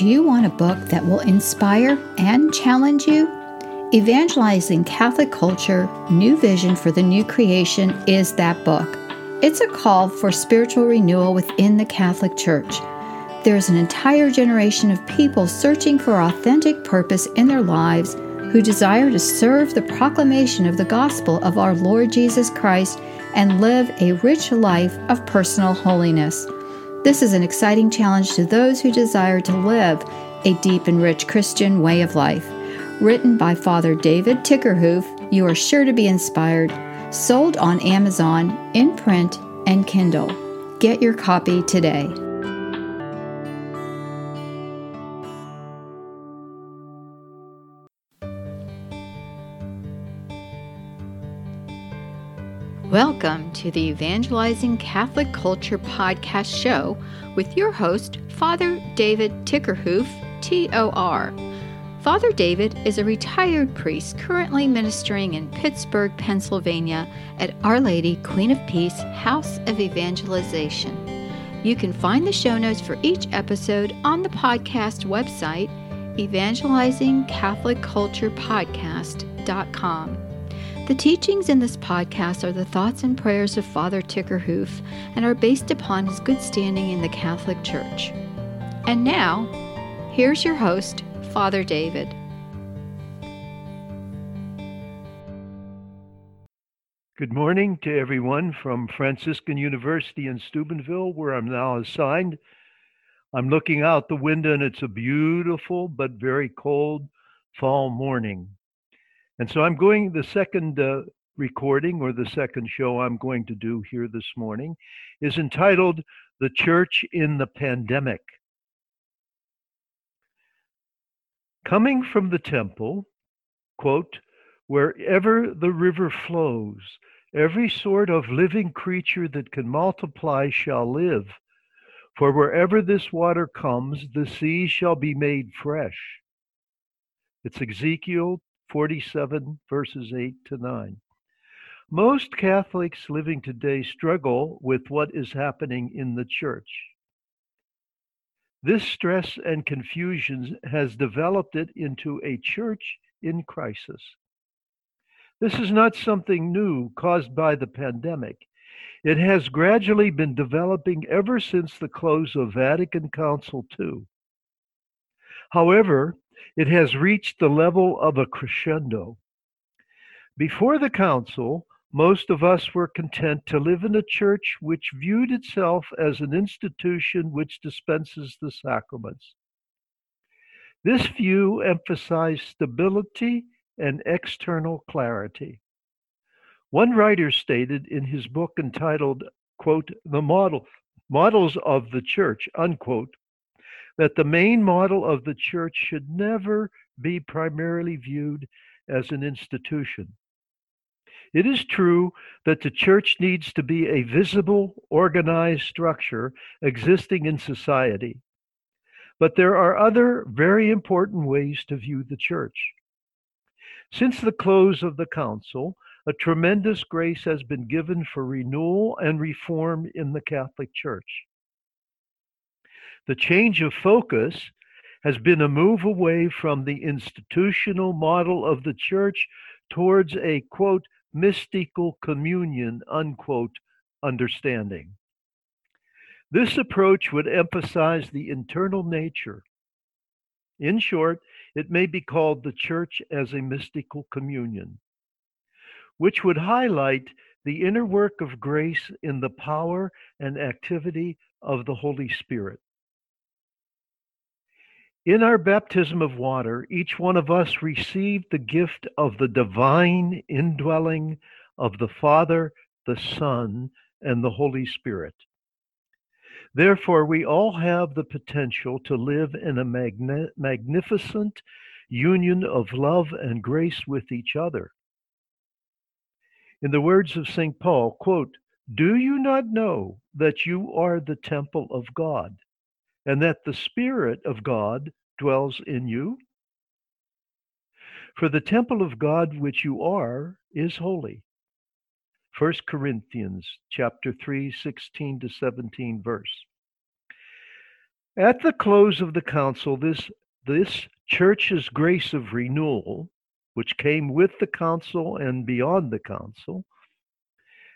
Do you want a book that will inspire and challenge you? Evangelizing Catholic Culture New Vision for the New Creation is that book. It's a call for spiritual renewal within the Catholic Church. There's an entire generation of people searching for authentic purpose in their lives who desire to serve the proclamation of the gospel of our Lord Jesus Christ and live a rich life of personal holiness. This is an exciting challenge to those who desire to live a deep and rich Christian way of life. Written by Father David Tickerhoof, you are sure to be inspired. Sold on Amazon, in print, and Kindle. Get your copy today. Welcome to the Evangelizing Catholic Culture podcast show with your host, Father David Tickerhoof, TOR. Father David is a retired priest currently ministering in Pittsburgh, Pennsylvania at Our Lady Queen of Peace House of Evangelization. You can find the show notes for each episode on the podcast website, evangelizingcatholicculturepodcast.com. The teachings in this podcast are the thoughts and prayers of Father Tickerhoof and are based upon his good standing in the Catholic Church. And now, here's your host, Father David. Good morning to everyone from Franciscan University in Steubenville, where I'm now assigned. I'm looking out the window and it's a beautiful but very cold fall morning. And so I'm going, the second uh, recording or the second show I'm going to do here this morning is entitled The Church in the Pandemic. Coming from the temple, quote, wherever the river flows, every sort of living creature that can multiply shall live. For wherever this water comes, the sea shall be made fresh. It's Ezekiel 47, verses 8 to 9. Most Catholics living today struggle with what is happening in the church. This stress and confusion has developed it into a church in crisis. This is not something new caused by the pandemic. It has gradually been developing ever since the close of Vatican Council II. However, it has reached the level of a crescendo. Before the council, most of us were content to live in a church which viewed itself as an institution which dispenses the sacraments. This view emphasized stability and external clarity. One writer stated in his book entitled, quote, The Model, Models of the Church, unquote, that the main model of the church should never be primarily viewed as an institution. It is true that the church needs to be a visible, organized structure existing in society. But there are other very important ways to view the church. Since the close of the council, a tremendous grace has been given for renewal and reform in the Catholic Church. The change of focus has been a move away from the institutional model of the church towards a quote mystical communion unquote understanding. This approach would emphasize the internal nature. In short, it may be called the church as a mystical communion, which would highlight the inner work of grace in the power and activity of the Holy Spirit. In our baptism of water, each one of us received the gift of the divine indwelling of the Father, the Son, and the Holy Spirit. Therefore, we all have the potential to live in a magni- magnificent union of love and grace with each other. In the words of St. Paul, quote, Do you not know that you are the temple of God? And that the Spirit of God dwells in you? For the temple of God which you are is holy. 1 Corinthians chapter 3, 16 to 17 verse. At the close of the council, this, this church's grace of renewal, which came with the council and beyond the council,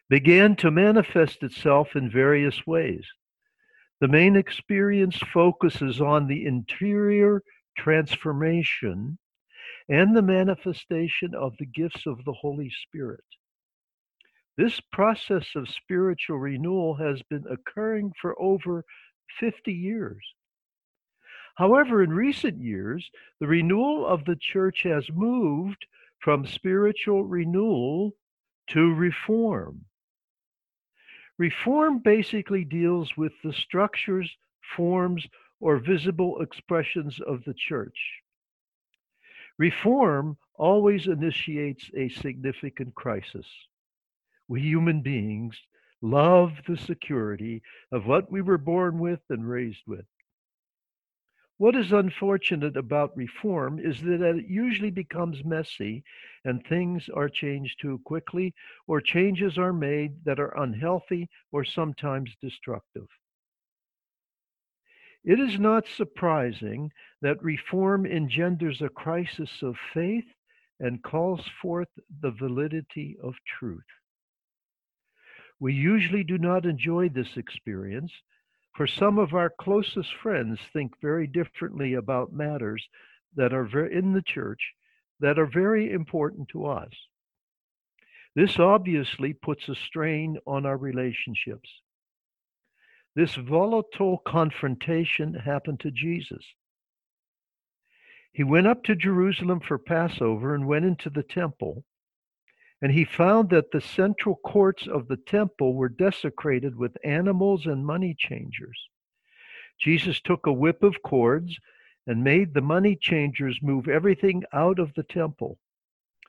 began to manifest itself in various ways. The main experience focuses on the interior transformation and the manifestation of the gifts of the Holy Spirit. This process of spiritual renewal has been occurring for over 50 years. However, in recent years, the renewal of the church has moved from spiritual renewal to reform. Reform basically deals with the structures, forms, or visible expressions of the church. Reform always initiates a significant crisis. We human beings love the security of what we were born with and raised with. What is unfortunate about reform is that it usually becomes messy and things are changed too quickly, or changes are made that are unhealthy or sometimes destructive. It is not surprising that reform engenders a crisis of faith and calls forth the validity of truth. We usually do not enjoy this experience for some of our closest friends think very differently about matters that are very, in the church that are very important to us. This obviously puts a strain on our relationships. This volatile confrontation happened to Jesus. He went up to Jerusalem for Passover and went into the temple and he found that the central courts of the temple were desecrated with animals and money changers. Jesus took a whip of cords and made the money changers move everything out of the temple.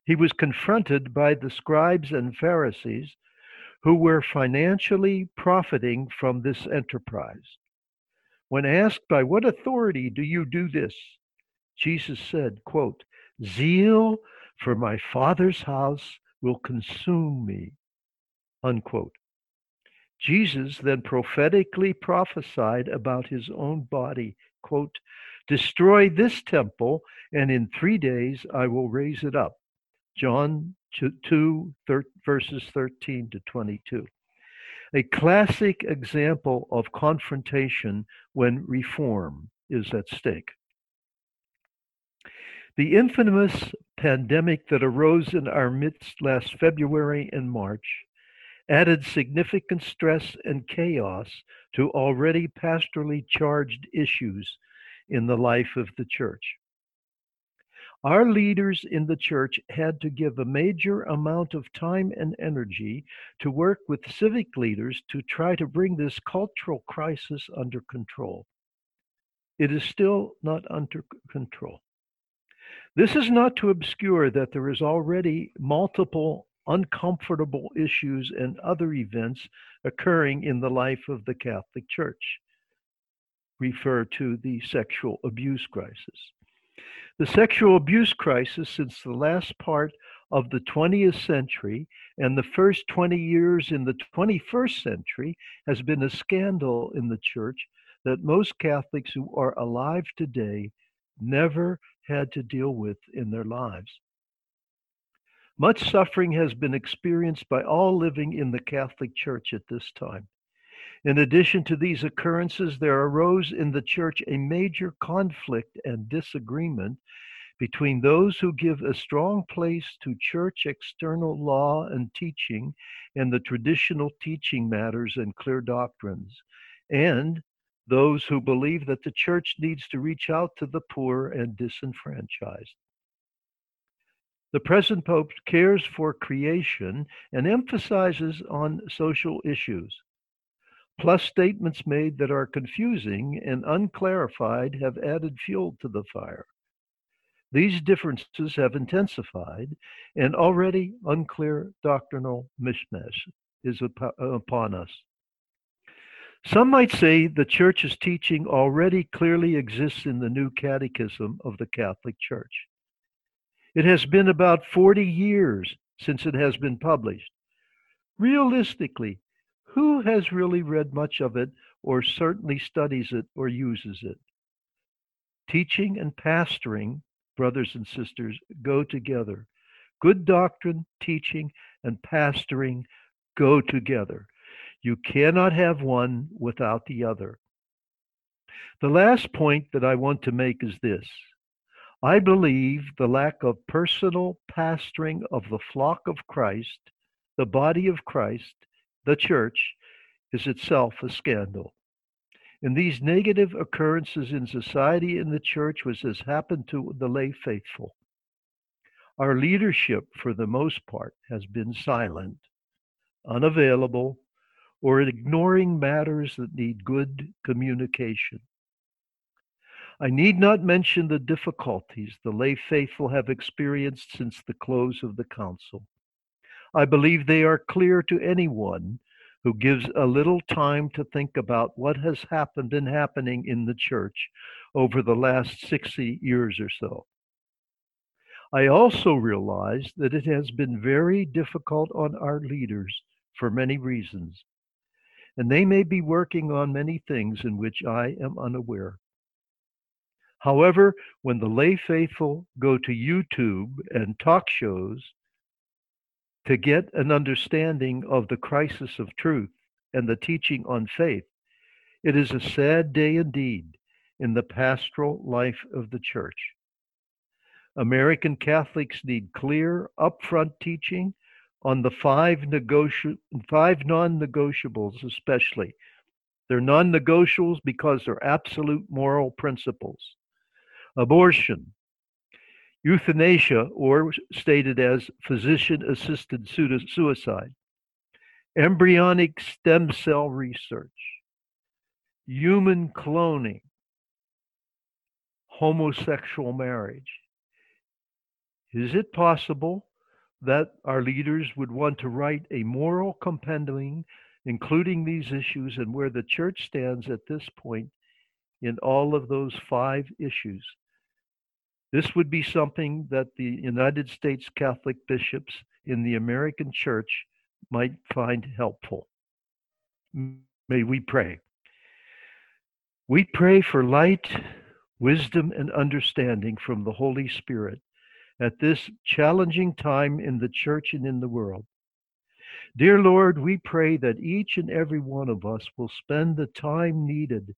He was confronted by the scribes and Pharisees who were financially profiting from this enterprise. When asked, By what authority do you do this? Jesus said, quote, Zeal for my Father's house will consume me. Unquote. Jesus then prophetically prophesied about his own body, quote, destroy this temple, and in three days I will raise it up. John 2, verses 13 to 22. A classic example of confrontation when reform is at stake. The infamous pandemic that arose in our midst last February and March added significant stress and chaos to already pastorally charged issues in the life of the church. Our leaders in the church had to give a major amount of time and energy to work with civic leaders to try to bring this cultural crisis under control. It is still not under control. This is not to obscure that there is already multiple uncomfortable issues and other events occurring in the life of the Catholic Church. Refer to the sexual abuse crisis. The sexual abuse crisis since the last part of the 20th century and the first 20 years in the 21st century has been a scandal in the church that most Catholics who are alive today never had to deal with in their lives. Much suffering has been experienced by all living in the Catholic Church at this time. In addition to these occurrences, there arose in the Church a major conflict and disagreement between those who give a strong place to church external law and teaching and the traditional teaching matters and clear doctrines, and those who believe that the church needs to reach out to the poor and disenfranchised. The present Pope cares for creation and emphasizes on social issues. Plus, statements made that are confusing and unclarified have added fuel to the fire. These differences have intensified, and already unclear doctrinal mishmash is upon us. Some might say the church's teaching already clearly exists in the new catechism of the Catholic Church. It has been about 40 years since it has been published. Realistically, who has really read much of it or certainly studies it or uses it. Teaching and pastoring, brothers and sisters, go together. Good doctrine, teaching, and pastoring go together. You cannot have one without the other. The last point that I want to make is this I believe the lack of personal pastoring of the flock of Christ, the body of Christ, the church, is itself a scandal. And these negative occurrences in society and the church, which has happened to the lay faithful, our leadership, for the most part, has been silent, unavailable, or ignoring matters that need good communication. I need not mention the difficulties the lay faithful have experienced since the close of the council. I believe they are clear to anyone who gives a little time to think about what has happened and happening in the church over the last 60 years or so. I also realize that it has been very difficult on our leaders for many reasons, and they may be working on many things in which I am unaware. However, when the lay faithful go to YouTube and talk shows to get an understanding of the crisis of truth and the teaching on faith, it is a sad day indeed in the pastoral life of the church. American Catholics need clear, upfront teaching on the five, negoti- five non negotiables, especially. They're non negotiables because they're absolute moral principles. Abortion, euthanasia, or stated as physician assisted suicide, embryonic stem cell research, human cloning, homosexual marriage. Is it possible that our leaders would want to write a moral compendium including these issues and where the church stands at this point in all of those five issues? This would be something that the United States Catholic bishops in the American church might find helpful. May we pray. We pray for light, wisdom, and understanding from the Holy Spirit at this challenging time in the church and in the world. Dear Lord, we pray that each and every one of us will spend the time needed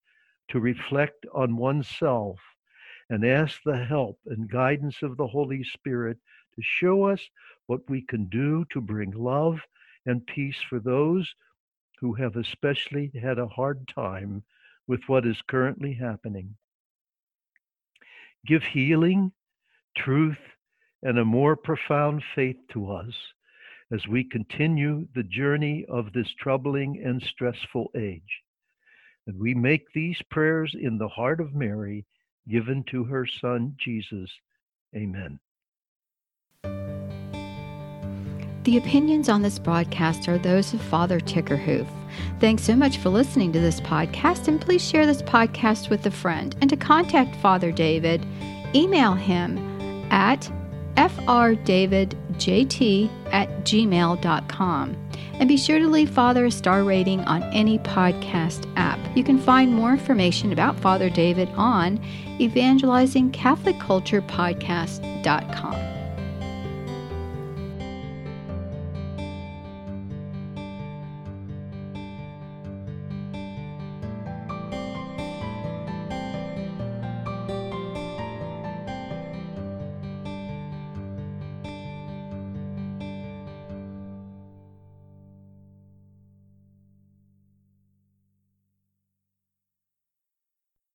to reflect on oneself and ask the help and guidance of the Holy Spirit to show us what we can do to bring love and peace for those who have especially had a hard time with what is currently happening. Give healing, truth, and a more profound faith to us as we continue the journey of this troubling and stressful age. And we make these prayers in the heart of Mary given to her Son, Jesus. Amen. The opinions on this broadcast are those of Father Tickerhoof. Thanks so much for listening to this podcast, and please share this podcast with a friend. And to contact Father David, email him at frdavidjt at gmail.com. And be sure to leave Father a star rating on any podcast app. You can find more information about Father David on evangelizingcatholicculturepodcast.com.